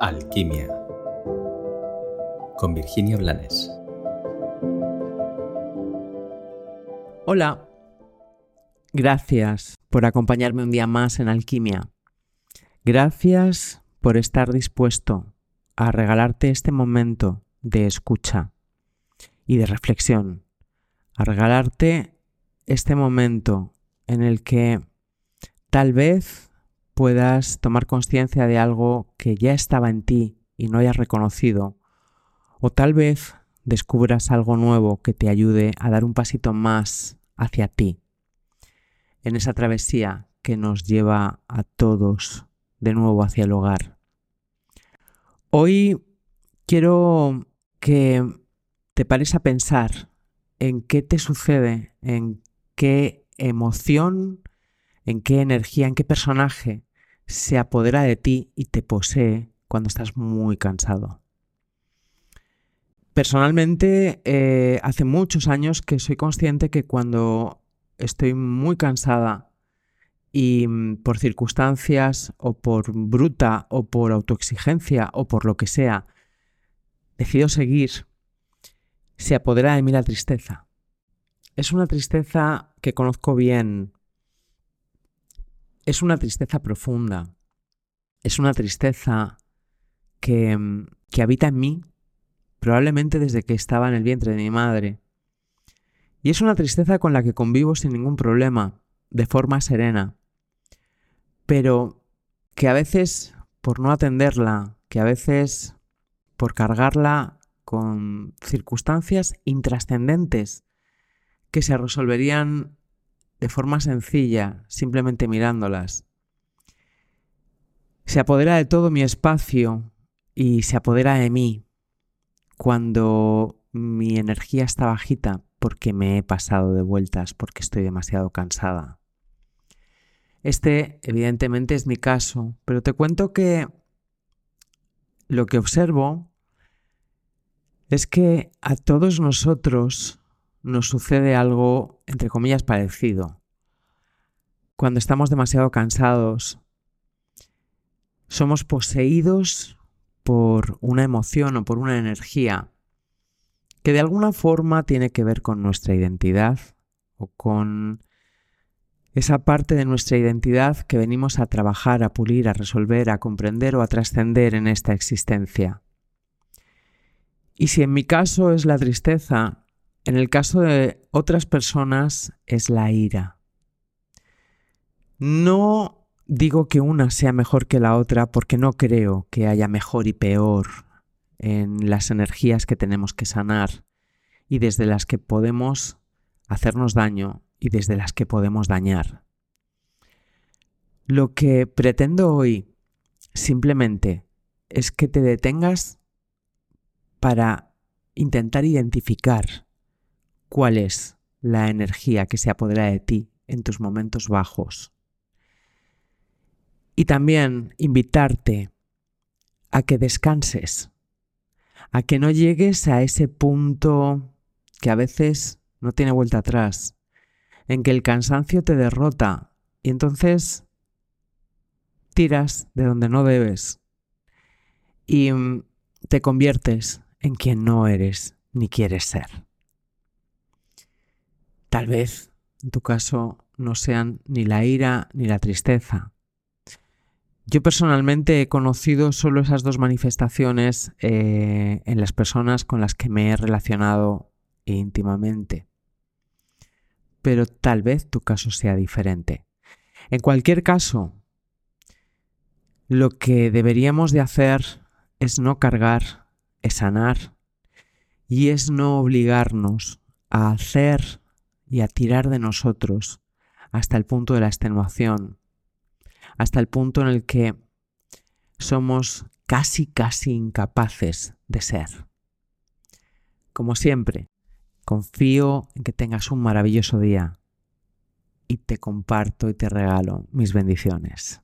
Alquimia con Virginia Blanes. Hola, gracias por acompañarme un día más en Alquimia. Gracias por estar dispuesto a regalarte este momento de escucha y de reflexión, a regalarte este momento en el que tal vez puedas tomar conciencia de algo que ya estaba en ti y no hayas reconocido, o tal vez descubras algo nuevo que te ayude a dar un pasito más hacia ti, en esa travesía que nos lleva a todos de nuevo hacia el hogar. Hoy quiero que te pares a pensar en qué te sucede, en qué emoción, en qué energía, en qué personaje se apodera de ti y te posee cuando estás muy cansado. Personalmente, eh, hace muchos años que soy consciente que cuando estoy muy cansada y mm, por circunstancias o por bruta o por autoexigencia o por lo que sea, decido seguir, se apodera de mí la tristeza. Es una tristeza que conozco bien es una tristeza profunda, es una tristeza que, mm, que habita en mí, probablemente desde que estaba en el vientre de mi madre. Y es una tristeza con la que convivo sin ningún problema, de forma serena. Pero que a veces, por no atenderla, que a veces por cargarla con circunstancias intrascendentes que se resolverían de forma sencilla, simplemente mirándolas. Se apodera de todo mi espacio y se apodera de mí cuando mi energía está bajita porque me he pasado de vueltas, porque estoy demasiado cansada. Este evidentemente es mi caso, pero te cuento que lo que observo es que a todos nosotros nos sucede algo, entre comillas, parecido. Cuando estamos demasiado cansados, somos poseídos por una emoción o por una energía que de alguna forma tiene que ver con nuestra identidad o con esa parte de nuestra identidad que venimos a trabajar, a pulir, a resolver, a comprender o a trascender en esta existencia. Y si en mi caso es la tristeza, en el caso de otras personas es la ira. No digo que una sea mejor que la otra porque no creo que haya mejor y peor en las energías que tenemos que sanar y desde las que podemos hacernos daño y desde las que podemos dañar. Lo que pretendo hoy simplemente es que te detengas para intentar identificar cuál es la energía que se apodera de ti en tus momentos bajos. Y también invitarte a que descanses, a que no llegues a ese punto que a veces no tiene vuelta atrás, en que el cansancio te derrota y entonces tiras de donde no debes y mm, te conviertes en quien no eres ni quieres ser. Tal vez en tu caso no sean ni la ira ni la tristeza. Yo personalmente he conocido solo esas dos manifestaciones eh, en las personas con las que me he relacionado íntimamente. Pero tal vez tu caso sea diferente. En cualquier caso, lo que deberíamos de hacer es no cargar, es sanar y es no obligarnos a hacer y a tirar de nosotros hasta el punto de la extenuación, hasta el punto en el que somos casi, casi incapaces de ser. Como siempre, confío en que tengas un maravilloso día y te comparto y te regalo mis bendiciones.